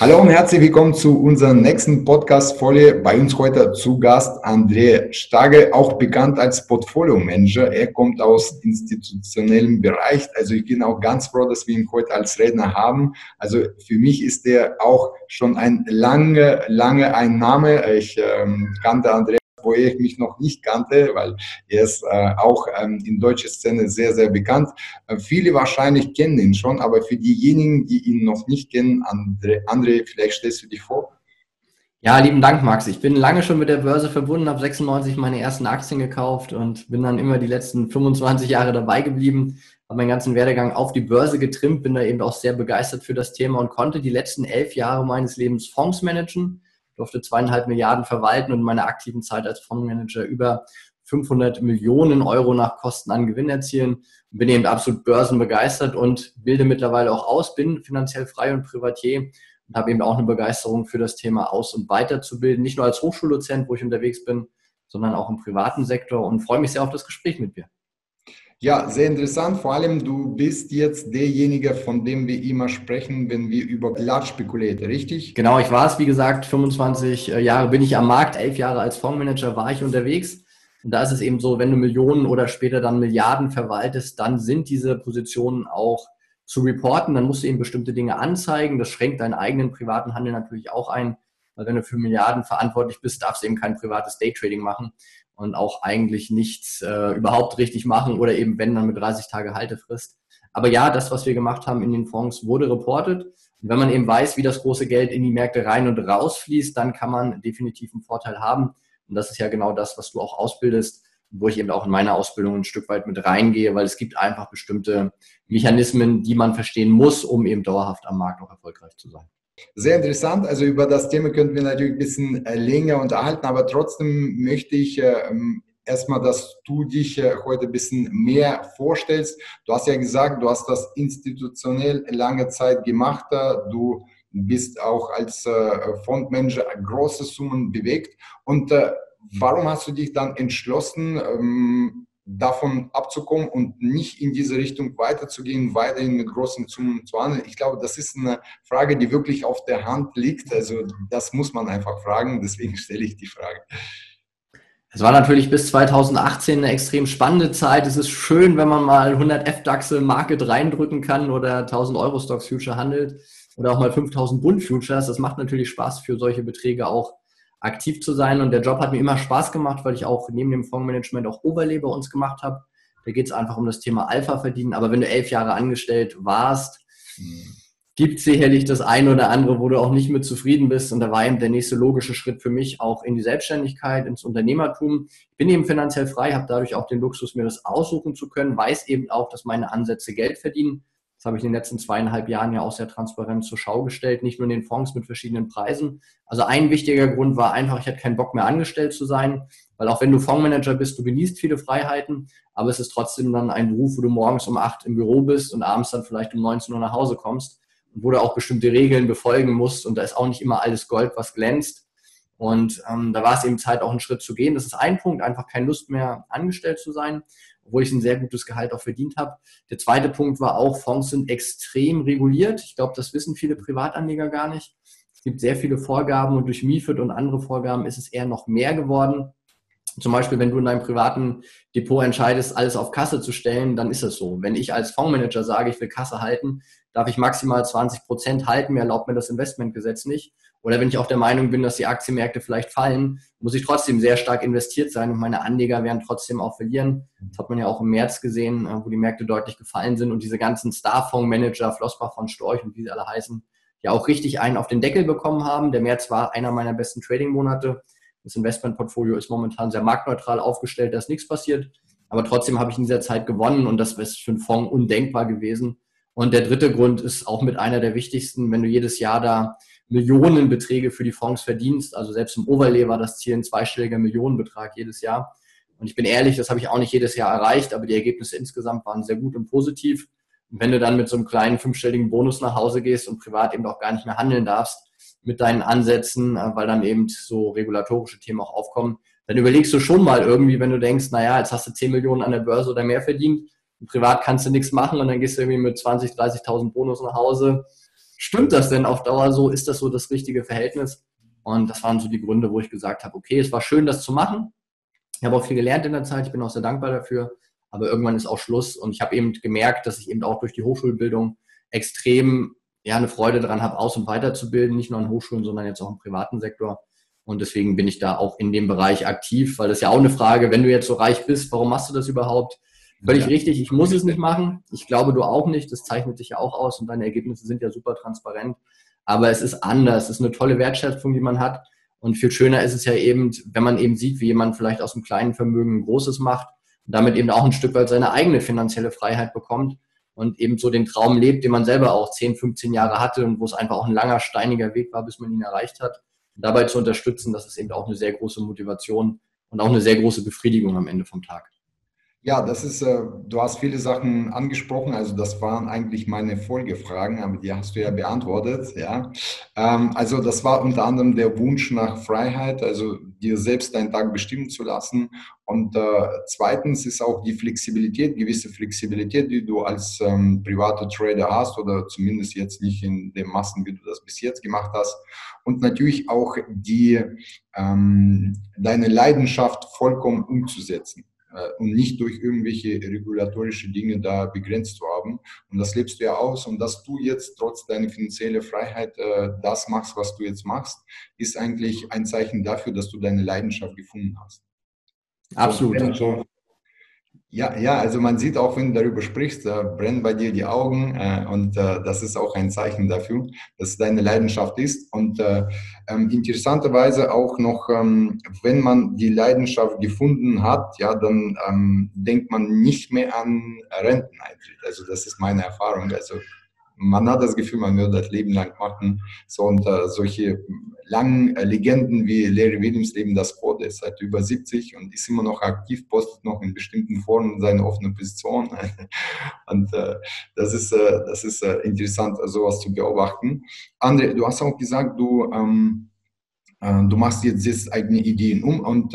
Hallo und herzlich willkommen zu unserer nächsten Podcast-Folge. Bei uns heute zu Gast André Stage, auch bekannt als Portfolio-Manager. Er kommt aus institutionellem Bereich. Also ich bin auch ganz froh, dass wir ihn heute als Redner haben. Also für mich ist er auch schon ein lange, lange ein Name. Ich ähm, kannte André wo ich mich noch nicht kannte, weil er ist äh, auch ähm, in deutscher Szene sehr, sehr bekannt. Äh, viele wahrscheinlich kennen ihn schon, aber für diejenigen, die ihn noch nicht kennen, André, André, vielleicht stellst du dich vor. Ja, lieben Dank, Max. Ich bin lange schon mit der Börse verbunden, habe 96 meine ersten Aktien gekauft und bin dann immer die letzten 25 Jahre dabei geblieben, habe meinen ganzen Werdegang auf die Börse getrimmt, bin da eben auch sehr begeistert für das Thema und konnte die letzten elf Jahre meines Lebens Fonds managen durfte zweieinhalb Milliarden verwalten und in meiner aktiven Zeit als Fondsmanager über 500 Millionen Euro nach Kosten an Gewinn erzielen. Bin eben absolut börsenbegeistert und bilde mittlerweile auch aus, bin finanziell frei und Privatier und habe eben auch eine Begeisterung für das Thema Aus- und Weiterzubilden. Nicht nur als Hochschuldozent, wo ich unterwegs bin, sondern auch im privaten Sektor und freue mich sehr auf das Gespräch mit dir. Ja, sehr interessant. Vor allem, du bist jetzt derjenige, von dem wir immer sprechen, wenn wir über Large spekulieren, richtig? Genau, ich war es, wie gesagt, 25 äh, Jahre bin ich am Markt, elf Jahre als Fondsmanager war ich unterwegs. Und da ist es eben so, wenn du Millionen oder später dann Milliarden verwaltest, dann sind diese Positionen auch zu reporten. Dann musst du eben bestimmte Dinge anzeigen. Das schränkt deinen eigenen privaten Handel natürlich auch ein. Weil wenn du für Milliarden verantwortlich bist, darfst du eben kein privates Daytrading machen und auch eigentlich nichts äh, überhaupt richtig machen oder eben wenn dann mit 30 Tage Haltefrist. Aber ja, das, was wir gemacht haben in den Fonds, wurde reportet. Und wenn man eben weiß, wie das große Geld in die Märkte rein und rausfließt, dann kann man definitiv einen Vorteil haben. Und das ist ja genau das, was du auch ausbildest, wo ich eben auch in meiner Ausbildung ein Stück weit mit reingehe, weil es gibt einfach bestimmte Mechanismen, die man verstehen muss, um eben dauerhaft am Markt auch erfolgreich zu sein. Sehr interessant. Also über das Thema könnten wir natürlich ein bisschen äh, länger unterhalten, aber trotzdem möchte ich ähm, erstmal, dass du dich äh, heute ein bisschen mehr vorstellst. Du hast ja gesagt, du hast das institutionell lange Zeit gemacht. Du bist auch als äh, Fondmanager große Summen bewegt. Und warum hast du dich dann entschlossen, ähm, davon abzukommen und nicht in diese Richtung weiterzugehen, weiterhin mit großen Summen zu handeln. Ich glaube, das ist eine Frage, die wirklich auf der Hand liegt. Also das muss man einfach fragen, deswegen stelle ich die Frage. Es war natürlich bis 2018 eine extrem spannende Zeit. Es ist schön, wenn man mal 100 F-DAXe Market reindrücken kann oder 1000 Euro Stocks Future handelt oder auch mal 5000 Bund Futures. Das macht natürlich Spaß für solche Beträge auch aktiv zu sein. Und der Job hat mir immer Spaß gemacht, weil ich auch neben dem Fondsmanagement auch Overlay bei uns gemacht habe. Da geht es einfach um das Thema Alpha verdienen. Aber wenn du elf Jahre angestellt warst, mhm. gibt es sicherlich das eine oder andere, wo du auch nicht mit zufrieden bist. Und da war eben der nächste logische Schritt für mich auch in die Selbstständigkeit, ins Unternehmertum. Ich bin eben finanziell frei, habe dadurch auch den Luxus, mir das aussuchen zu können, weiß eben auch, dass meine Ansätze Geld verdienen. Das habe ich in den letzten zweieinhalb Jahren ja auch sehr transparent zur Schau gestellt, nicht nur in den Fonds mit verschiedenen Preisen. Also ein wichtiger Grund war einfach, ich hatte keinen Bock mehr angestellt zu sein, weil auch wenn du Fondsmanager bist, du genießt viele Freiheiten, aber es ist trotzdem dann ein Beruf, wo du morgens um acht im Büro bist und abends dann vielleicht um 19 Uhr nach Hause kommst und wo du auch bestimmte Regeln befolgen musst und da ist auch nicht immer alles Gold, was glänzt. Und ähm, da war es eben Zeit, auch einen Schritt zu gehen. Das ist ein Punkt, einfach keine Lust mehr angestellt zu sein obwohl ich ein sehr gutes Gehalt auch verdient habe. Der zweite Punkt war auch, Fonds sind extrem reguliert. Ich glaube, das wissen viele Privatanleger gar nicht. Es gibt sehr viele Vorgaben und durch MIFID und andere Vorgaben ist es eher noch mehr geworden. Zum Beispiel, wenn du in deinem privaten Depot entscheidest, alles auf Kasse zu stellen, dann ist es so. Wenn ich als Fondsmanager sage, ich will Kasse halten, darf ich maximal 20 Prozent halten. Mir erlaubt mir das Investmentgesetz nicht. Oder wenn ich auch der Meinung bin, dass die Aktienmärkte vielleicht fallen, muss ich trotzdem sehr stark investiert sein und meine Anleger werden trotzdem auch verlieren. Das hat man ja auch im März gesehen, äh, wo die Märkte deutlich gefallen sind und diese ganzen Starfondsmanager, Flossbach von Storch und wie sie alle heißen, ja auch richtig einen auf den Deckel bekommen haben. Der März war einer meiner besten Trading-Monate. Das Investmentportfolio ist momentan sehr marktneutral aufgestellt, da ist nichts passiert. Aber trotzdem habe ich in dieser Zeit gewonnen und das ist für einen Fonds undenkbar gewesen. Und der dritte Grund ist auch mit einer der wichtigsten, wenn du jedes Jahr da Millionenbeträge für die Fonds verdienst. Also selbst im Overlay war das Ziel ein zweistelliger Millionenbetrag jedes Jahr. Und ich bin ehrlich, das habe ich auch nicht jedes Jahr erreicht, aber die Ergebnisse insgesamt waren sehr gut und positiv. Und wenn du dann mit so einem kleinen fünfstelligen Bonus nach Hause gehst und privat eben auch gar nicht mehr handeln darfst mit deinen Ansätzen, äh, weil dann eben so regulatorische Themen auch aufkommen, dann überlegst du schon mal irgendwie, wenn du denkst, naja, jetzt hast du 10 Millionen an der Börse oder mehr verdient, privat kannst du nichts machen und dann gehst du irgendwie mit 20, 30.000 Bonus nach Hause stimmt das denn auf Dauer so? Ist das so das richtige Verhältnis? Und das waren so die Gründe, wo ich gesagt habe, okay, es war schön, das zu machen. Ich habe auch viel gelernt in der Zeit, ich bin auch sehr dankbar dafür. Aber irgendwann ist auch Schluss und ich habe eben gemerkt, dass ich eben auch durch die Hochschulbildung extrem ja, eine Freude daran habe, aus- und weiterzubilden, nicht nur in Hochschulen, sondern jetzt auch im privaten Sektor. Und deswegen bin ich da auch in dem Bereich aktiv, weil das ist ja auch eine Frage, wenn du jetzt so reich bist, warum machst du das überhaupt? Völlig ja. richtig, ich muss es nicht machen. Ich glaube, du auch nicht. Das zeichnet dich ja auch aus und deine Ergebnisse sind ja super transparent. Aber es ist anders. Es ist eine tolle Wertschätzung, die man hat. Und viel schöner ist es ja eben, wenn man eben sieht, wie jemand vielleicht aus einem kleinen Vermögen ein großes macht und damit eben auch ein Stück weit seine eigene finanzielle Freiheit bekommt und eben so den Traum lebt, den man selber auch 10, 15 Jahre hatte und wo es einfach auch ein langer, steiniger Weg war, bis man ihn erreicht hat. Und dabei zu unterstützen, das ist eben auch eine sehr große Motivation und auch eine sehr große Befriedigung am Ende vom Tag. Ja, das ist, äh, du hast viele Sachen angesprochen, also das waren eigentlich meine Folgefragen, aber die hast du ja beantwortet, ja. Ähm, also das war unter anderem der Wunsch nach Freiheit, also dir selbst deinen Tag bestimmen zu lassen. Und äh, zweitens ist auch die Flexibilität, gewisse Flexibilität, die du als ähm, privater Trader hast oder zumindest jetzt nicht in den Massen, wie du das bis jetzt gemacht hast. Und natürlich auch die, ähm, deine Leidenschaft vollkommen umzusetzen. Äh, und nicht durch irgendwelche regulatorische Dinge da begrenzt zu haben. Und das lebst du ja aus. Und dass du jetzt trotz deiner finanziellen Freiheit äh, das machst, was du jetzt machst, ist eigentlich ein Zeichen dafür, dass du deine Leidenschaft gefunden hast. Absolut. So, ja, ja, also man sieht auch, wenn du darüber sprichst, äh, brennen bei dir die Augen äh, und äh, das ist auch ein Zeichen dafür, dass es deine Leidenschaft ist. Und äh, ähm, interessanterweise auch noch, ähm, wenn man die Leidenschaft gefunden hat, ja, dann ähm, denkt man nicht mehr an Renteneintritt. Also das ist meine Erfahrung. Also man hat das Gefühl, man würde das Leben lang machen. So und äh, solche langen äh, Legenden wie Larry Williams leben das vor, der ist seit über 70 und ist immer noch aktiv, postet noch in bestimmten Foren seine offene Position. und äh, das ist, äh, das ist äh, interessant, sowas zu beobachten. André, du hast auch gesagt, du, ähm, äh, du machst jetzt, jetzt eigene Ideen um und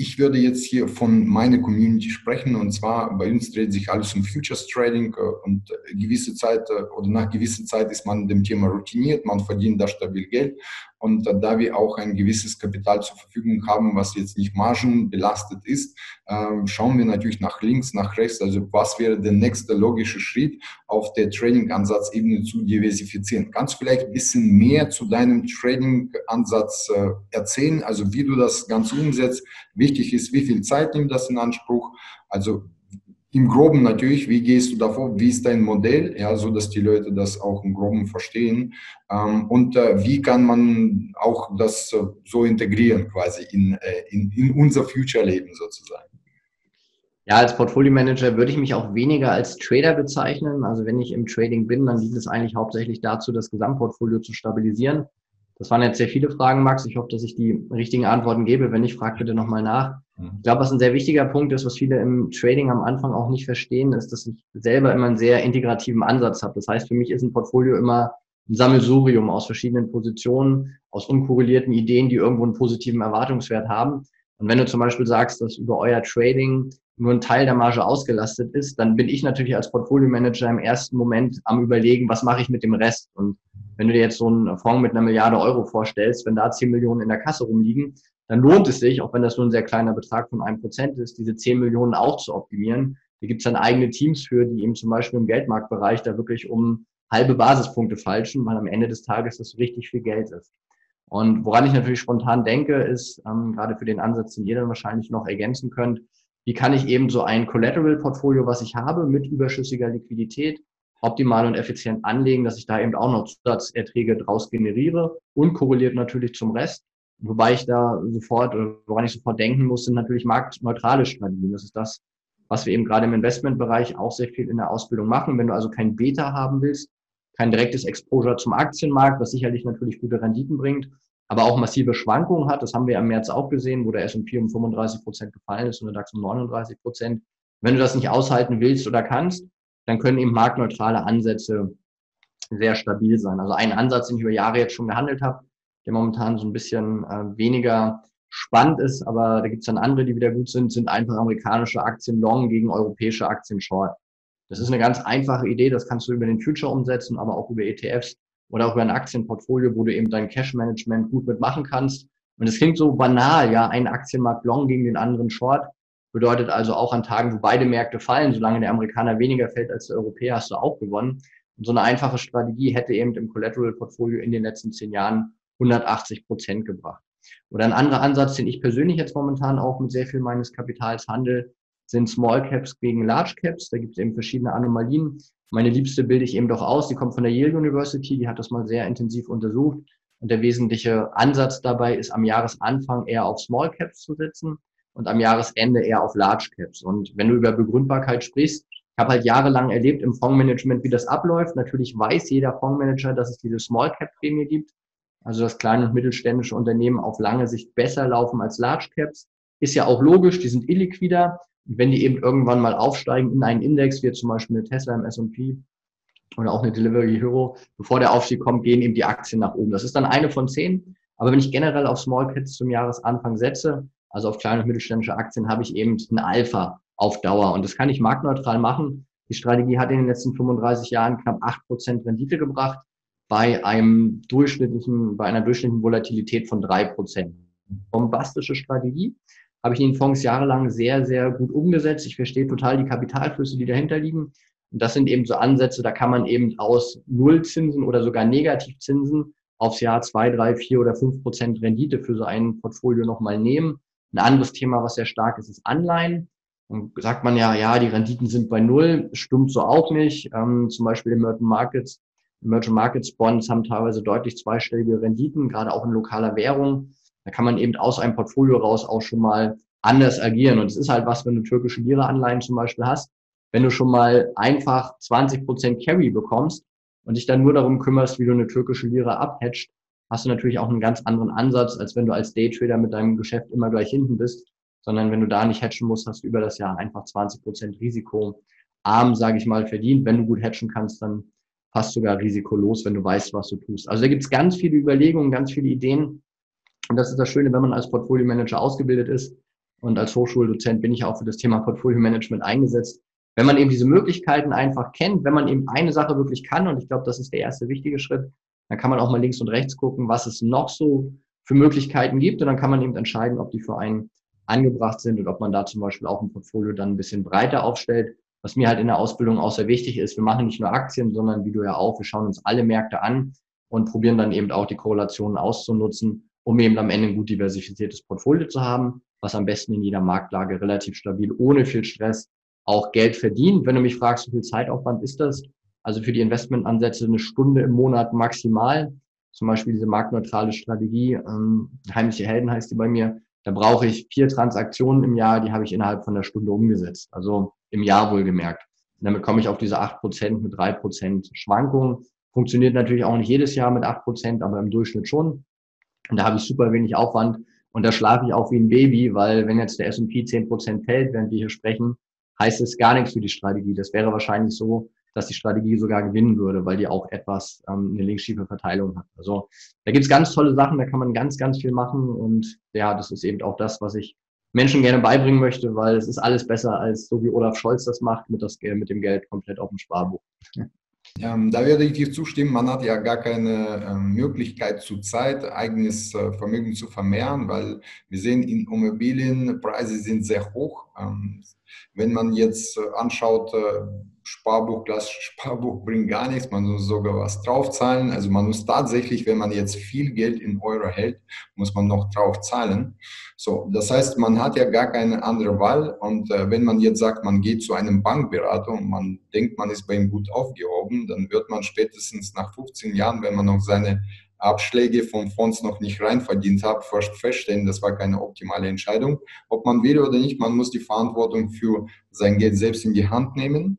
ich würde jetzt hier von meiner Community sprechen. Und zwar bei uns dreht sich alles um Futures Trading äh, und gewisse Zeit äh, oder nach gewisser Zeit ist man dem Thema routiniert, man verdient da stabil Geld und da wir auch ein gewisses Kapital zur Verfügung haben, was jetzt nicht margenbelastet ist, ähm, schauen wir natürlich nach links, nach rechts. Also was wäre der nächste logische Schritt auf der Trading-Ansatzebene zu diversifizieren? Kannst du vielleicht ein bisschen mehr zu deinem Trading-Ansatz äh, erzählen? Also wie du das Ganze umsetzt? Wichtig ist, wie viel Zeit nimmt das in Anspruch? Also im Groben natürlich, wie gehst du davor, wie ist dein Modell, ja, so dass die Leute das auch im Groben verstehen ähm, und äh, wie kann man auch das äh, so integrieren quasi in, äh, in, in unser Future-Leben sozusagen. Ja, als Portfolio Manager würde ich mich auch weniger als Trader bezeichnen. Also wenn ich im Trading bin, dann dient es eigentlich hauptsächlich dazu, das Gesamtportfolio zu stabilisieren. Das waren jetzt sehr viele Fragen, Max. Ich hoffe, dass ich die richtigen Antworten gebe. Wenn nicht, frag bitte nochmal nach. Mhm. Ich glaube, was ein sehr wichtiger Punkt ist, was viele im Trading am Anfang auch nicht verstehen, ist, dass ich selber immer einen sehr integrativen Ansatz habe. Das heißt, für mich ist ein Portfolio immer ein Sammelsurium aus verschiedenen Positionen, aus unkorrelierten Ideen, die irgendwo einen positiven Erwartungswert haben. Und wenn du zum Beispiel sagst, dass über euer Trading nur ein Teil der Marge ausgelastet ist, dann bin ich natürlich als Portfolio Manager im ersten Moment am überlegen, was mache ich mit dem Rest? Und wenn du dir jetzt so einen Fonds mit einer Milliarde Euro vorstellst, wenn da 10 Millionen in der Kasse rumliegen, dann lohnt es sich, auch wenn das nur ein sehr kleiner Betrag von einem Prozent ist, diese 10 Millionen auch zu optimieren. Da gibt es dann eigene Teams für, die eben zum Beispiel im Geldmarktbereich da wirklich um halbe Basispunkte falschen, weil am Ende des Tages das richtig viel Geld ist. Und woran ich natürlich spontan denke, ist, ähm, gerade für den Ansatz, den ihr dann wahrscheinlich noch ergänzen könnt, wie kann ich eben so ein Collateral-Portfolio, was ich habe, mit überschüssiger Liquidität optimal und effizient anlegen, dass ich da eben auch noch Zusatzerträge draus generiere und korreliert natürlich zum Rest. Wobei ich da sofort, woran ich sofort denken muss, sind natürlich marktneutrale Strategien. Das ist das, was wir eben gerade im Investmentbereich auch sehr viel in der Ausbildung machen. Wenn du also kein Beta haben willst, kein direktes Exposure zum Aktienmarkt, was sicherlich natürlich gute Renditen bringt, aber auch massive Schwankungen hat. Das haben wir im März auch gesehen, wo der S&P um 35 Prozent gefallen ist und der DAX um 39 Prozent. Wenn du das nicht aushalten willst oder kannst, dann können eben marktneutrale Ansätze sehr stabil sein. Also ein Ansatz, den ich über Jahre jetzt schon gehandelt habe, der momentan so ein bisschen äh, weniger spannend ist, aber da gibt es dann andere, die wieder gut sind, sind einfach amerikanische Aktien long gegen europäische Aktien short. Das ist eine ganz einfache Idee, das kannst du über den Future umsetzen, aber auch über ETFs. Oder auch über ein Aktienportfolio, wo du eben dein Cash-Management gut mitmachen kannst. Und es klingt so banal, ja, ein Aktienmarkt long gegen den anderen short. Bedeutet also auch an Tagen, wo beide Märkte fallen, solange der Amerikaner weniger fällt als der Europäer, hast du auch gewonnen. Und so eine einfache Strategie hätte eben im Collateral-Portfolio in den letzten zehn Jahren 180 Prozent gebracht. Oder ein anderer Ansatz, den ich persönlich jetzt momentan auch mit sehr viel meines Kapitals handle, sind Small Caps gegen Large Caps. Da gibt es eben verschiedene Anomalien. Meine liebste bilde ich eben doch aus. Die kommt von der Yale University. Die hat das mal sehr intensiv untersucht. Und der wesentliche Ansatz dabei ist, am Jahresanfang eher auf Small Caps zu setzen und am Jahresende eher auf Large Caps. Und wenn du über Begründbarkeit sprichst, ich habe halt jahrelang erlebt im Fondsmanagement, wie das abläuft. Natürlich weiß jeder Fondsmanager, dass es diese Small Cap Prämie gibt. Also dass kleine und mittelständische Unternehmen auf lange Sicht besser laufen als Large Caps. Ist ja auch logisch, die sind illiquider wenn die eben irgendwann mal aufsteigen in einen Index, wie zum Beispiel eine Tesla im S&P oder auch eine Delivery Hero, bevor der Aufstieg kommt, gehen eben die Aktien nach oben. Das ist dann eine von zehn. Aber wenn ich generell auf Small Caps zum Jahresanfang setze, also auf kleine und mittelständische Aktien, habe ich eben ein Alpha auf Dauer. Und das kann ich marktneutral machen. Die Strategie hat in den letzten 35 Jahren knapp acht Prozent Rendite gebracht bei einem durchschnittlichen, bei einer durchschnittlichen Volatilität von drei Prozent. Bombastische Strategie habe ich in den Fonds jahrelang sehr, sehr gut umgesetzt. Ich verstehe total die Kapitalflüsse, die dahinter liegen. Und das sind eben so Ansätze, da kann man eben aus Nullzinsen oder sogar Negativzinsen aufs Jahr zwei, drei, vier oder fünf Prozent Rendite für so ein Portfolio nochmal nehmen. Ein anderes Thema, was sehr stark ist, ist Anleihen. Und sagt man ja, ja, die Renditen sind bei Null, stimmt so auch nicht. Ähm, zum Beispiel Emerging Markets, Emerging Markets Bonds haben teilweise deutlich zweistellige Renditen, gerade auch in lokaler Währung. Da kann man eben aus einem Portfolio raus auch schon mal anders agieren. Und es ist halt was, wenn du türkische Lira-Anleihen zum Beispiel hast, wenn du schon mal einfach 20 Prozent Carry bekommst und dich dann nur darum kümmerst, wie du eine türkische Lira abhatcht, hast du natürlich auch einen ganz anderen Ansatz, als wenn du als Daytrader mit deinem Geschäft immer gleich hinten bist, sondern wenn du da nicht hatchen musst, hast du über das Jahr einfach 20 Prozent Risiko arm, sage ich mal, verdient. Wenn du gut hatchen kannst, dann fast sogar risikolos, wenn du weißt, was du tust. Also da gibt es ganz viele Überlegungen, ganz viele Ideen, und das ist das Schöne, wenn man als Portfolio-Manager ausgebildet ist. Und als Hochschuldozent bin ich auch für das Thema Portfolio-Management eingesetzt. Wenn man eben diese Möglichkeiten einfach kennt, wenn man eben eine Sache wirklich kann, und ich glaube, das ist der erste wichtige Schritt, dann kann man auch mal links und rechts gucken, was es noch so für Möglichkeiten gibt. Und dann kann man eben entscheiden, ob die für einen angebracht sind und ob man da zum Beispiel auch ein Portfolio dann ein bisschen breiter aufstellt. Was mir halt in der Ausbildung auch sehr wichtig ist, wir machen nicht nur Aktien, sondern wie du ja auch, wir schauen uns alle Märkte an und probieren dann eben auch die Korrelationen auszunutzen um eben am Ende ein gut diversifiziertes Portfolio zu haben, was am besten in jeder Marktlage relativ stabil, ohne viel Stress auch Geld verdient. Wenn du mich fragst, wie viel Zeitaufwand ist das? Also für die Investmentansätze eine Stunde im Monat maximal. Zum Beispiel diese marktneutrale Strategie, ähm, heimliche Helden heißt die bei mir. Da brauche ich vier Transaktionen im Jahr, die habe ich innerhalb von einer Stunde umgesetzt. Also im Jahr wohlgemerkt. Und damit komme ich auf diese acht Prozent mit drei Prozent Schwankungen. Funktioniert natürlich auch nicht jedes Jahr mit acht Prozent, aber im Durchschnitt schon. Und da habe ich super wenig Aufwand und da schlafe ich auch wie ein Baby, weil wenn jetzt der S&P 10% fällt, während wir hier sprechen, heißt es gar nichts für die Strategie. Das wäre wahrscheinlich so, dass die Strategie sogar gewinnen würde, weil die auch etwas ähm, eine linksschiefe Verteilung hat. Also da gibt's ganz tolle Sachen, da kann man ganz, ganz viel machen und ja, das ist eben auch das, was ich Menschen gerne beibringen möchte, weil es ist alles besser als so wie Olaf Scholz das macht, mit, das, mit dem Geld komplett auf dem Sparbuch. Ähm, da werde ich dir zustimmen, man hat ja gar keine ähm, Möglichkeit zurzeit, eigenes äh, Vermögen zu vermehren, weil wir sehen, Immobilienpreise sind sehr hoch. Ähm, wenn man jetzt äh, anschaut, äh, Sparbuch, klassisches Sparbuch bringt gar nichts, man muss sogar was draufzahlen. Also man muss tatsächlich, wenn man jetzt viel Geld in Euro hält, muss man noch drauf zahlen. So, das heißt, man hat ja gar keine andere Wahl. Und äh, wenn man jetzt sagt, man geht zu einem Bankberater und man denkt, man ist bei ihm gut aufgehoben, dann wird man spätestens nach 15 Jahren, wenn man noch seine Abschläge von Fonds noch nicht rein verdient habe, feststellen, das war keine optimale Entscheidung. Ob man will oder nicht, man muss die Verantwortung für sein Geld selbst in die Hand nehmen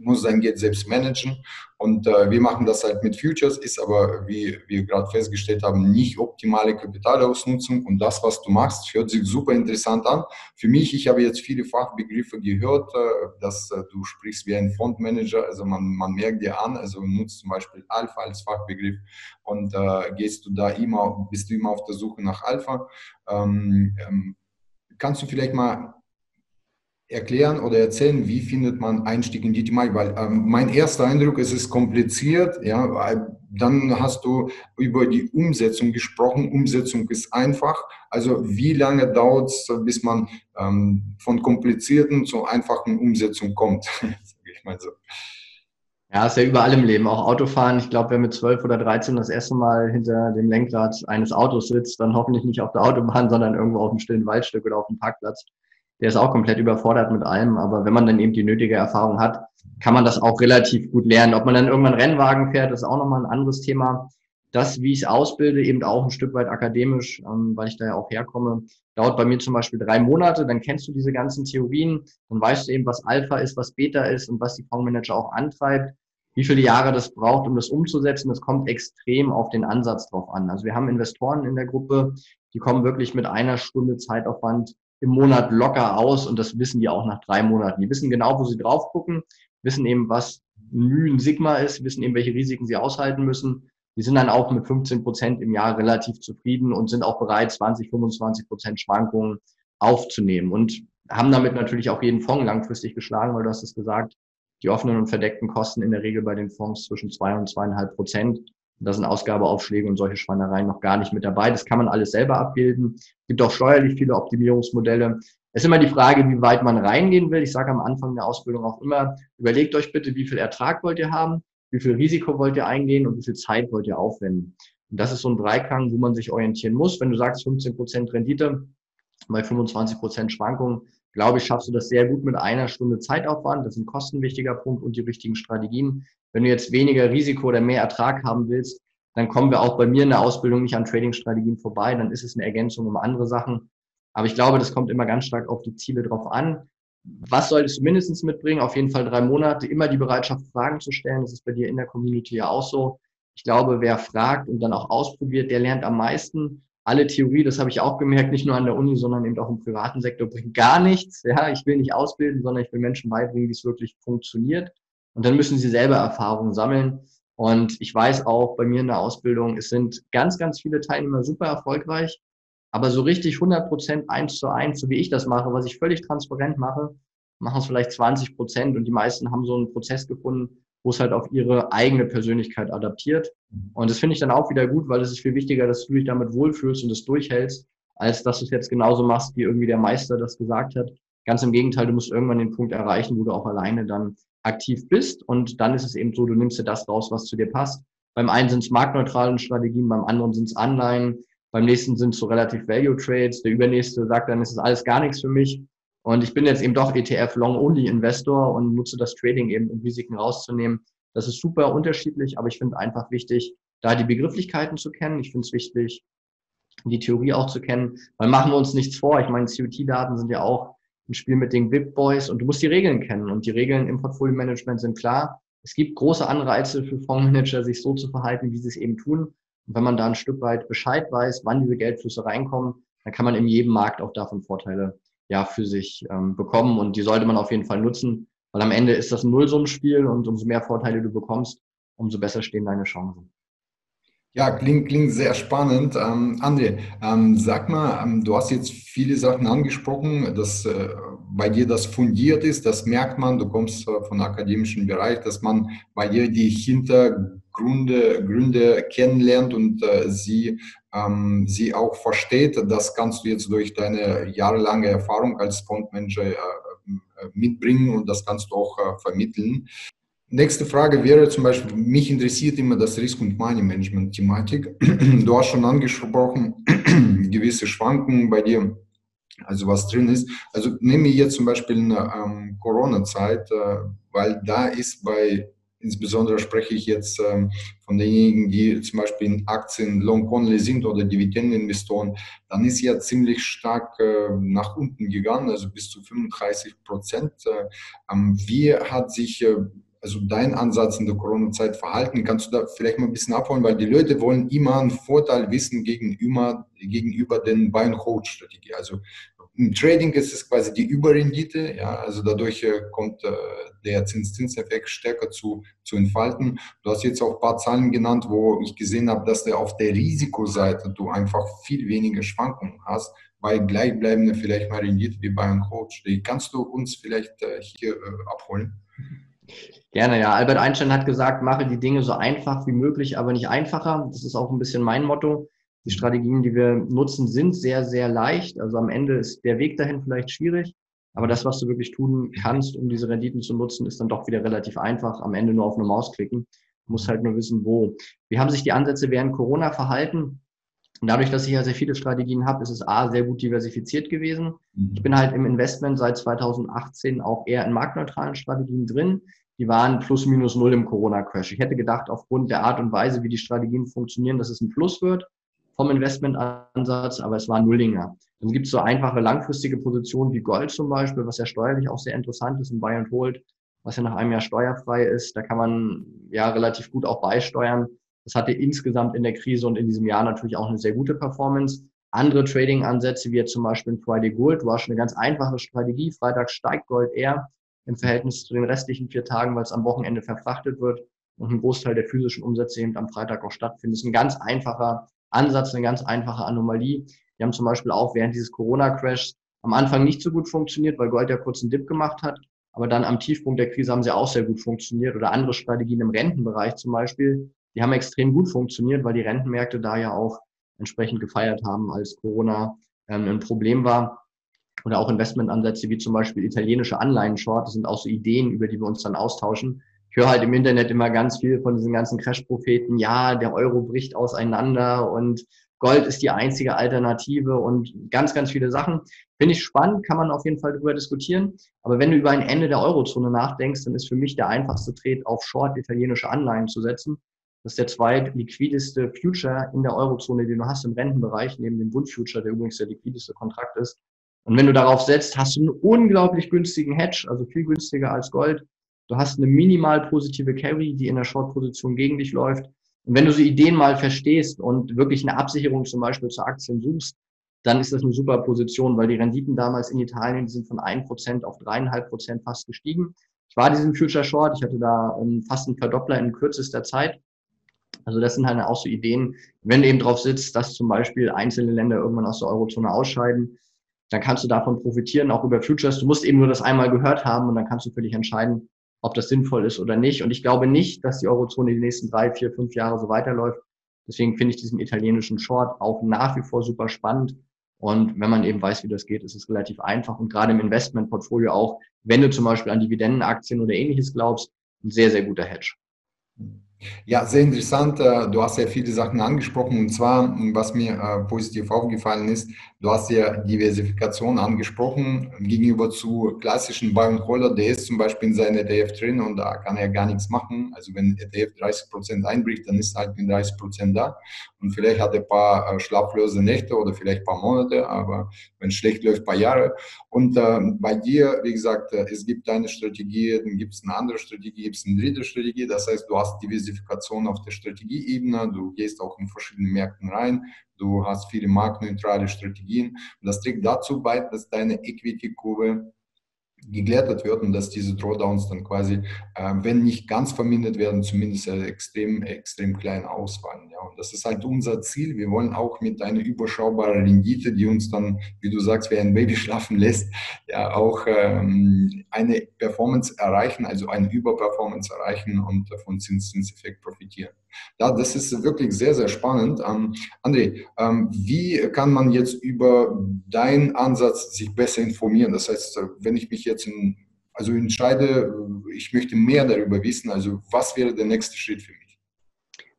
muss sein Geld selbst managen. Und äh, wir machen das halt mit Futures, ist aber, wie wir gerade festgestellt haben, nicht optimale Kapitalausnutzung. Und das, was du machst, hört sich super interessant an. Für mich, ich habe jetzt viele Fachbegriffe gehört, äh, dass äh, du sprichst wie ein Fondmanager. Also man, man merkt dir an, also nutzt zum Beispiel Alpha als Fachbegriff und äh, gehst du da immer, bist du immer auf der Suche nach Alpha. Ähm, ähm, kannst du vielleicht mal erklären oder erzählen, wie findet man Einstieg in die Thematik? Weil ähm, mein erster Eindruck ist, es ist kompliziert, ja, dann hast du über die Umsetzung gesprochen. Umsetzung ist einfach. Also wie lange dauert es, bis man ähm, von komplizierten zu einfachen Umsetzung kommt? ich mal so. Ja, ist ja überall im Leben, auch Autofahren. Ich glaube, wer mit 12 oder 13 das erste Mal hinter dem Lenkrad eines Autos sitzt, dann hoffentlich nicht auf der Autobahn, sondern irgendwo auf dem stillen Waldstück oder auf dem Parkplatz. Der ist auch komplett überfordert mit allem. Aber wenn man dann eben die nötige Erfahrung hat, kann man das auch relativ gut lernen. Ob man dann irgendwann Rennwagen fährt, ist auch nochmal ein anderes Thema. Das, wie ich es ausbilde, eben auch ein Stück weit akademisch, ähm, weil ich da ja auch herkomme, dauert bei mir zum Beispiel drei Monate. Dann kennst du diese ganzen Theorien, dann weißt du eben, was Alpha ist, was Beta ist und was die Fondsmanager auch antreibt wie viele Jahre das braucht, um das umzusetzen, das kommt extrem auf den Ansatz drauf an. Also wir haben Investoren in der Gruppe, die kommen wirklich mit einer Stunde Zeitaufwand im Monat locker aus und das wissen die auch nach drei Monaten. Die wissen genau, wo sie drauf gucken, wissen eben, was Mühen Sigma ist, wissen eben, welche Risiken sie aushalten müssen. Die sind dann auch mit 15 Prozent im Jahr relativ zufrieden und sind auch bereit, 20, 25 Prozent Schwankungen aufzunehmen und haben damit natürlich auch jeden Fonds langfristig geschlagen, weil du hast es gesagt, die offenen und verdeckten Kosten in der Regel bei den Fonds zwischen zwei und zweieinhalb Prozent. Da sind Ausgabeaufschläge und solche Schweinereien noch gar nicht mit dabei. Das kann man alles selber abbilden. Es gibt auch steuerlich viele Optimierungsmodelle. Es ist immer die Frage, wie weit man reingehen will. Ich sage am Anfang der Ausbildung auch immer, überlegt euch bitte, wie viel Ertrag wollt ihr haben, wie viel Risiko wollt ihr eingehen und wie viel Zeit wollt ihr aufwenden. Und das ist so ein Dreiklang, wo man sich orientieren muss. Wenn du sagst 15 Prozent Rendite bei 25 Prozent Schwankungen, glaube ich, schaffst du das sehr gut mit einer Stunde Zeitaufwand. Das ist ein kostenwichtiger Punkt und die richtigen Strategien. Wenn du jetzt weniger Risiko oder mehr Ertrag haben willst, dann kommen wir auch bei mir in der Ausbildung nicht an Trading-Strategien vorbei. Dann ist es eine Ergänzung um andere Sachen. Aber ich glaube, das kommt immer ganz stark auf die Ziele drauf an. Was solltest du mindestens mitbringen? Auf jeden Fall drei Monate. Immer die Bereitschaft, Fragen zu stellen. Das ist bei dir in der Community ja auch so. Ich glaube, wer fragt und dann auch ausprobiert, der lernt am meisten alle Theorie, das habe ich auch gemerkt, nicht nur an der Uni, sondern eben auch im privaten Sektor, bringt gar nichts. Ja, ich will nicht ausbilden, sondern ich will Menschen beibringen, wie es wirklich funktioniert. Und dann müssen sie selber Erfahrungen sammeln. Und ich weiß auch bei mir in der Ausbildung, es sind ganz, ganz viele Teilnehmer super erfolgreich. Aber so richtig 100 Prozent eins zu eins, so wie ich das mache, was ich völlig transparent mache, machen es vielleicht 20 Prozent. Und die meisten haben so einen Prozess gefunden, wo es halt auf ihre eigene Persönlichkeit adaptiert. Und das finde ich dann auch wieder gut, weil es ist viel wichtiger, dass du dich damit wohlfühlst und es durchhältst, als dass du es jetzt genauso machst, wie irgendwie der Meister das gesagt hat. Ganz im Gegenteil, du musst irgendwann den Punkt erreichen, wo du auch alleine dann aktiv bist. Und dann ist es eben so, du nimmst dir das raus, was zu dir passt. Beim einen sind es marktneutralen Strategien, beim anderen sind es Anleihen, beim nächsten sind es so relativ Value Trades, der übernächste sagt dann, ist es alles gar nichts für mich. Und ich bin jetzt eben doch ETF Long-Only Investor und nutze das Trading eben, um Risiken rauszunehmen. Das ist super unterschiedlich, aber ich finde einfach wichtig, da die Begrifflichkeiten zu kennen. Ich finde es wichtig, die Theorie auch zu kennen, weil machen wir uns nichts vor. Ich meine, COT-Daten sind ja auch ein Spiel mit den VIP Boys und du musst die Regeln kennen und die Regeln im Portfolio-Management sind klar. Es gibt große Anreize für Fondsmanager, sich so zu verhalten, wie sie es eben tun. Und wenn man da ein Stück weit Bescheid weiß, wann diese Geldflüsse reinkommen, dann kann man in jedem Markt auch davon Vorteile ja für sich ähm, bekommen und die sollte man auf jeden Fall nutzen, weil am Ende ist das ein Nullsummenspiel und umso mehr Vorteile du bekommst, umso besser stehen deine Chancen. Ja, klingt, klingt sehr spannend. Ähm, André, ähm, sag mal, ähm, du hast jetzt viele Sachen angesprochen, dass äh, bei dir das fundiert ist, das merkt man, du kommst äh, von akademischen Bereich, dass man bei dir die Hintergründe Gründe kennenlernt und äh, sie, ähm, sie auch versteht. Das kannst du jetzt durch deine jahrelange Erfahrung als Fondmanager äh, äh mitbringen und das kannst du auch äh, vermitteln. Nächste Frage wäre zum Beispiel, mich interessiert immer das Risk- und Money-Management-Thematik. Du hast schon angesprochen, gewisse Schwankungen bei dir, also was drin ist. Also nehme ich jetzt zum Beispiel eine ähm, Corona-Zeit, äh, weil da ist bei, insbesondere spreche ich jetzt ähm, von denjenigen, die zum Beispiel in Aktien long-only sind oder Dividendeninvestoren, dann ist ja ziemlich stark äh, nach unten gegangen, also bis zu 35 Prozent. Äh, ähm, wie hat sich äh, also dein Ansatz in der Corona-Zeit verhalten? Kannst du da vielleicht mal ein bisschen abholen, weil die Leute wollen immer einen Vorteil wissen gegenüber, gegenüber den Buy-and-Hold-Strategie. Also im Trading ist es quasi die Überrendite, ja, also dadurch äh, kommt äh, der Zinszinseffekt stärker zu, zu entfalten. Du hast jetzt auch ein paar Zahlen genannt, wo ich gesehen habe, dass du auf der Risikoseite du einfach viel weniger Schwankungen hast, bei gleichbleibender vielleicht mal Rendite wie bei einem Coach. Kannst du uns vielleicht äh, hier äh, abholen? Gerne, ja. Albert Einstein hat gesagt, mache die Dinge so einfach wie möglich, aber nicht einfacher. Das ist auch ein bisschen mein Motto. Die Strategien, die wir nutzen, sind sehr, sehr leicht. Also am Ende ist der Weg dahin vielleicht schwierig. Aber das, was du wirklich tun kannst, um diese Renditen zu nutzen, ist dann doch wieder relativ einfach. Am Ende nur auf eine Maus klicken. Du musst halt nur wissen, wo. Wie haben sich die Ansätze während Corona verhalten? Und dadurch, dass ich ja sehr viele Strategien habe, ist es A, sehr gut diversifiziert gewesen. Mhm. Ich bin halt im Investment seit 2018 auch eher in marktneutralen Strategien drin. Die waren plus minus null im Corona-Crash. Ich hätte gedacht, aufgrund der Art und Weise, wie die Strategien funktionieren, dass es ein Plus wird vom Investmentansatz, aber es war Nullinger. Dann gibt es so einfache langfristige Positionen wie Gold zum Beispiel, was ja steuerlich auch sehr interessant ist im Buy and Hold, was ja nach einem Jahr steuerfrei ist. Da kann man ja relativ gut auch beisteuern. Das hatte insgesamt in der Krise und in diesem Jahr natürlich auch eine sehr gute Performance. Andere Trading-Ansätze, wie jetzt zum Beispiel in Friday Gold, schon eine ganz einfache Strategie. Freitag steigt Gold eher im Verhältnis zu den restlichen vier Tagen, weil es am Wochenende verfrachtet wird und ein Großteil der physischen Umsätze eben am Freitag auch stattfindet. Das ist ein ganz einfacher Ansatz, eine ganz einfache Anomalie. Die haben zum Beispiel auch während dieses Corona-Crashs am Anfang nicht so gut funktioniert, weil Gold ja kurz einen Dip gemacht hat. Aber dann am Tiefpunkt der Krise haben sie auch sehr gut funktioniert. Oder andere Strategien im Rentenbereich zum Beispiel, die haben extrem gut funktioniert, weil die Rentenmärkte da ja auch entsprechend gefeiert haben, als Corona ähm, ein Problem war. Oder auch Investmentansätze wie zum Beispiel italienische Anleihen-Short. Das sind auch so Ideen, über die wir uns dann austauschen. Ich höre halt im Internet immer ganz viel von diesen ganzen Crash-Propheten. Ja, der Euro bricht auseinander und Gold ist die einzige Alternative und ganz, ganz viele Sachen. Finde ich spannend, kann man auf jeden Fall darüber diskutieren. Aber wenn du über ein Ende der Eurozone nachdenkst, dann ist für mich der einfachste Trade auf Short italienische Anleihen zu setzen. Das ist der zweit liquideste Future in der Eurozone, den du hast im Rentenbereich, neben dem Bund Future, der übrigens der liquideste Kontrakt ist. Und wenn du darauf setzt, hast du einen unglaublich günstigen Hedge, also viel günstiger als Gold. Du hast eine minimal positive Carry, die in der Short-Position gegen dich läuft. Und wenn du so Ideen mal verstehst und wirklich eine Absicherung zum Beispiel zu Aktien suchst, dann ist das eine super Position, weil die Renditen damals in Italien sind von 1% auf 3,5% fast gestiegen. Ich war diesen Future Short, ich hatte da fast einen Verdoppler in kürzester Zeit. Also das sind halt auch so Ideen, wenn du eben drauf sitzt, dass zum Beispiel einzelne Länder irgendwann aus der Eurozone ausscheiden, dann kannst du davon profitieren, auch über Futures. Du musst eben nur das einmal gehört haben und dann kannst du für dich entscheiden, ob das sinnvoll ist oder nicht. Und ich glaube nicht, dass die Eurozone die nächsten drei, vier, fünf Jahre so weiterläuft. Deswegen finde ich diesen italienischen Short auch nach wie vor super spannend. Und wenn man eben weiß, wie das geht, ist es relativ einfach. Und gerade im Investmentportfolio auch, wenn du zum Beispiel an Dividendenaktien oder ähnliches glaubst, ein sehr, sehr guter Hedge. Ja, sehr interessant. Äh, du hast ja viele Sachen angesprochen. Und zwar, was mir äh, positiv aufgefallen ist, du hast ja Diversifikation angesprochen gegenüber zu klassischen Buy and Holder. Der ist zum Beispiel in seinem ETF drin und da kann er gar nichts machen. Also wenn ETF 30 Prozent einbricht, dann ist halt mit 30 Prozent da. Und vielleicht hat er ein paar äh, schlaflose Nächte oder vielleicht ein paar Monate, aber wenn es schlecht läuft, ein paar Jahre. Und bei dir, wie gesagt, es gibt eine Strategie, dann gibt es eine andere Strategie, gibt es eine dritte Strategie. Das heißt, du hast Diversifikation Diversifikation auf der Strategieebene, du gehst auch in verschiedene Märkten rein, du hast viele marktneutrale Strategien. Und das trägt dazu bei, dass deine Equity-Kurve geglättet wird und dass diese Drawdowns dann quasi, äh, wenn nicht ganz vermindert werden, zumindest äh, extrem, extrem klein ausfallen. Ja. Und das ist halt unser Ziel. Wir wollen auch mit einer überschaubaren Rendite, die uns dann, wie du sagst, wie ein Baby schlafen lässt, ja auch ähm, eine Performance erreichen, also eine Überperformance erreichen und von Zinszinseffekt profitieren. Ja, das ist wirklich sehr, sehr spannend. Ähm, André, ähm, wie kann man jetzt über deinen Ansatz sich besser informieren? Das heißt, wenn ich mich jetzt in, also entscheide, ich möchte mehr darüber wissen, also was wäre der nächste Schritt für mich?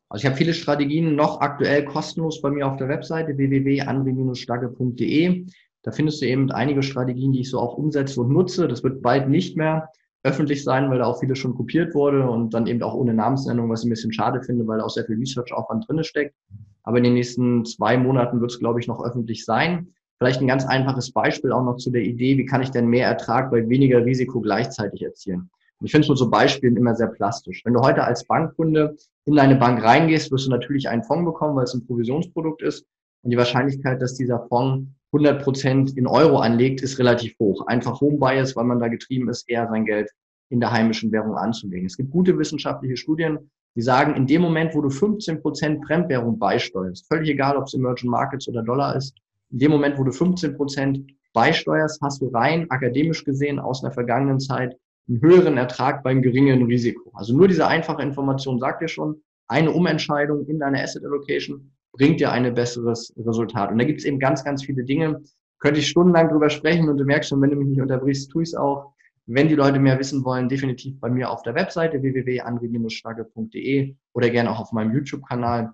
Also ich habe viele Strategien noch aktuell kostenlos bei mir auf der Webseite www.andré-stagge.de. Da findest du eben einige Strategien, die ich so auch umsetze und nutze. Das wird bald nicht mehr öffentlich sein, weil da auch vieles schon kopiert wurde und dann eben auch ohne Namensnennung, was ich ein bisschen schade finde, weil da auch sehr viel Research-Aufwand drin steckt. Aber in den nächsten zwei Monaten wird es, glaube ich, noch öffentlich sein. Vielleicht ein ganz einfaches Beispiel auch noch zu der Idee, wie kann ich denn mehr Ertrag bei weniger Risiko gleichzeitig erzielen? Und ich finde es mit so Beispielen immer sehr plastisch. Wenn du heute als Bankkunde in deine Bank reingehst, wirst du natürlich einen Fonds bekommen, weil es ein Provisionsprodukt ist. Und die Wahrscheinlichkeit, dass dieser Fonds 100% in Euro anlegt, ist relativ hoch. Einfach Home Bias, weil man da getrieben ist, eher sein Geld in der heimischen Währung anzulegen. Es gibt gute wissenschaftliche Studien, die sagen, in dem Moment, wo du 15% Fremdwährung beisteuerst, völlig egal, ob es Emerging Markets oder Dollar ist, in dem Moment, wo du 15% beisteuerst, hast du rein akademisch gesehen aus einer vergangenen Zeit einen höheren Ertrag beim geringeren Risiko. Also nur diese einfache Information sagt dir schon, eine Umentscheidung in deiner Asset Allocation bringt dir ein besseres Resultat. Und da gibt es eben ganz, ganz viele Dinge. Könnte ich stundenlang drüber sprechen und du merkst schon, wenn du mich nicht unterbrichst, tue ich es auch. Wenn die Leute mehr wissen wollen, definitiv bei mir auf der Webseite www.andré-stagge.de oder gerne auch auf meinem YouTube-Kanal,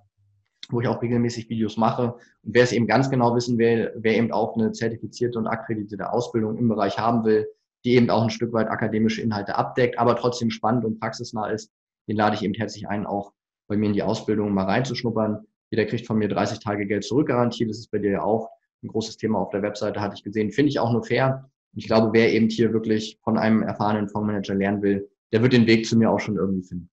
wo ich auch regelmäßig Videos mache. Und wer es eben ganz genau wissen will, wer eben auch eine zertifizierte und akkreditierte Ausbildung im Bereich haben will, die eben auch ein Stück weit akademische Inhalte abdeckt, aber trotzdem spannend und praxisnah ist, den lade ich eben herzlich ein, auch bei mir in die Ausbildung mal reinzuschnuppern. Jeder kriegt von mir 30 Tage Geld zurückgarantiert. Das ist bei dir ja auch ein großes Thema auf der Webseite, hatte ich gesehen. Finde ich auch nur fair. Und ich glaube, wer eben hier wirklich von einem erfahrenen Fondsmanager lernen will, der wird den Weg zu mir auch schon irgendwie finden.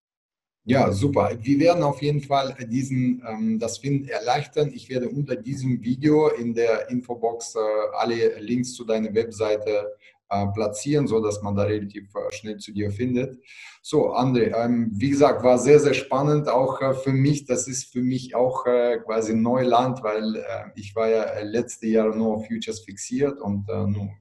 Ja, super. Wir werden auf jeden Fall diesen, ähm, das Finden erleichtern. Ich werde unter diesem Video in der Infobox äh, alle Links zu deiner Webseite äh, platzieren, so dass man da relativ äh, schnell zu dir findet. So, André, ähm, wie gesagt, war sehr, sehr spannend, auch äh, für mich. Das ist für mich auch äh, quasi Neuland, weil äh, ich war ja letzte Jahre nur auf Futures fixiert und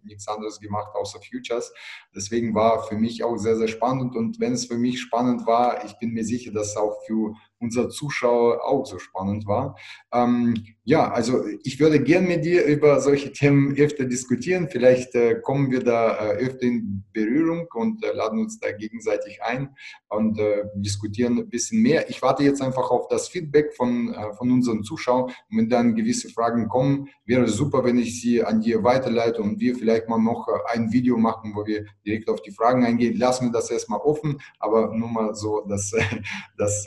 nichts anderes gemacht außer Futures. Deswegen war für mich auch sehr, sehr spannend. Und wenn es für mich spannend war, ich bin mir sicher, dass es auch für unsere Zuschauer auch so spannend war. Ähm, ja, also ich würde gern mit dir über solche Themen öfter diskutieren. Vielleicht äh, kommen wir da äh, öfter in Berührung und äh, laden uns da gegenseitig ein und äh, diskutieren ein bisschen mehr. Ich warte jetzt einfach auf das Feedback von, äh, von unseren Zuschauern. Und wenn dann gewisse Fragen kommen, wäre super, wenn ich sie an dir weiterleite und wir vielleicht mal noch äh, ein Video machen, wo wir direkt auf die Fragen eingehen. Lassen wir das erstmal offen, aber nur mal so, dass das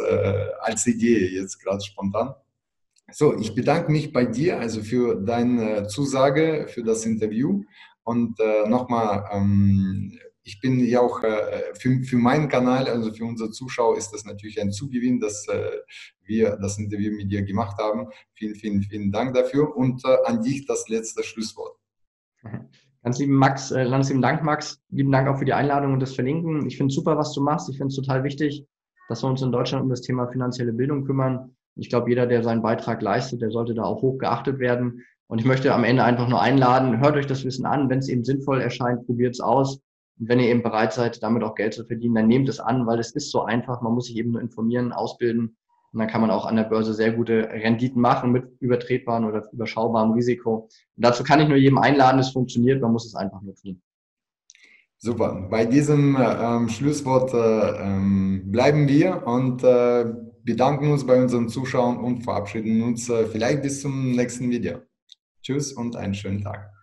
als Idee jetzt gerade spontan. So, ich bedanke mich bei dir also für deine Zusage, für das Interview. Und äh, nochmal, ähm, ich bin ja auch äh, für, für meinen Kanal, also für unsere Zuschauer, ist das natürlich ein Zugewinn, dass äh, wir das Interview mit dir gemacht haben. Vielen, vielen, vielen Dank dafür. Und äh, an dich das letzte Schlusswort. Ganz lieben Max, äh, ganz lieben Dank, Max. Lieben Dank auch für die Einladung und das Verlinken. Ich finde super, was du machst. Ich finde es total wichtig, dass wir uns in Deutschland um das Thema finanzielle Bildung kümmern. Ich glaube, jeder, der seinen Beitrag leistet, der sollte da auch hoch geachtet werden. Und ich möchte am Ende einfach nur einladen, hört euch das Wissen an. Wenn es eben sinnvoll erscheint, probiert es aus. Und wenn ihr eben bereit seid, damit auch Geld zu verdienen, dann nehmt es an, weil es ist so einfach. Man muss sich eben nur informieren, ausbilden. Und dann kann man auch an der Börse sehr gute Renditen machen mit übertretbarem oder überschaubarem Risiko. Und dazu kann ich nur jedem einladen, es funktioniert, man muss es einfach nur tun. Super. Bei diesem ähm, Schlusswort äh, ähm, bleiben wir und äh, bedanken uns bei unseren Zuschauern und verabschieden uns äh, vielleicht bis zum nächsten Video. Tschüss und einen schönen Tag.